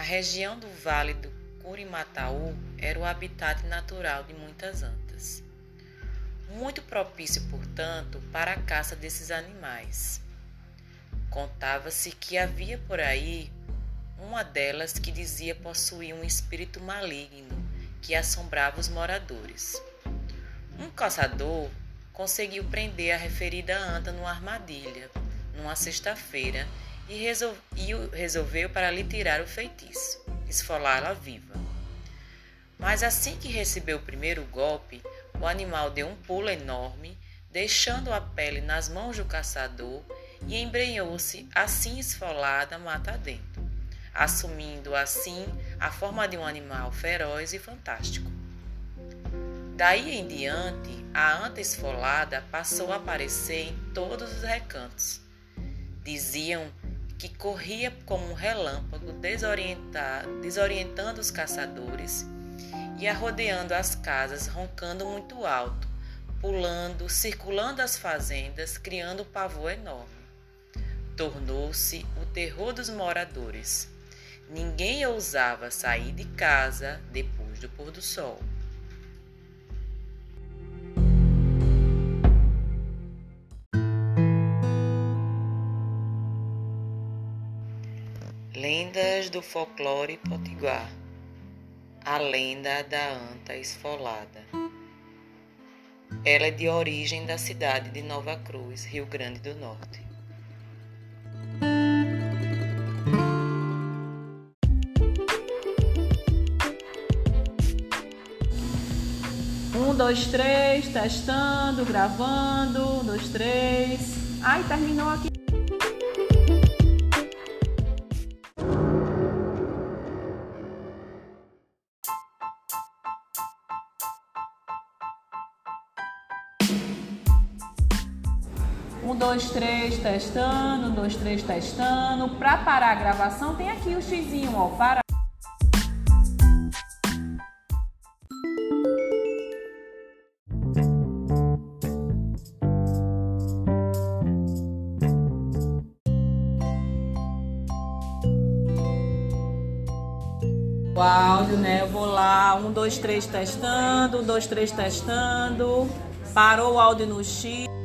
região do Vale do Curimataú era o habitat natural de muitas antas. Muito propício, portanto, para a caça desses animais. Contava-se que havia por aí uma delas que dizia possuir um espírito maligno que assombrava os moradores. Um caçador conseguiu prender a referida anta numa armadilha, numa sexta-feira, e resolveu para lhe tirar o feitiço, esfolá-la viva. Mas assim que recebeu o primeiro golpe, o animal deu um pulo enorme, deixando a pele nas mãos do caçador e embrenhou-se, assim esfolada, mata dentro, assumindo assim a forma de um animal feroz e fantástico. Daí em diante, a anta esfolada passou a aparecer em todos os recantos. Diziam que corria como um relâmpago, desorientando os caçadores, ia rodeando as casas, roncando muito alto, pulando, circulando as fazendas, criando um pavor enorme tornou-se o terror dos moradores. Ninguém ousava sair de casa depois do pôr do sol. Lendas do folclore potiguar. A lenda da anta esfolada. Ela é de origem da cidade de Nova Cruz, Rio Grande do Norte. Um, dois, três, testando, gravando. Um, dois, três. Ai, terminou aqui. Um, dois, três, testando. Um, dois, três, testando. Para parar a gravação, tem aqui o xizinho, ó. Para. o áudio, né? Eu vou lá, um, dois, três, testando, um, dois, três, testando. Parou o áudio no X.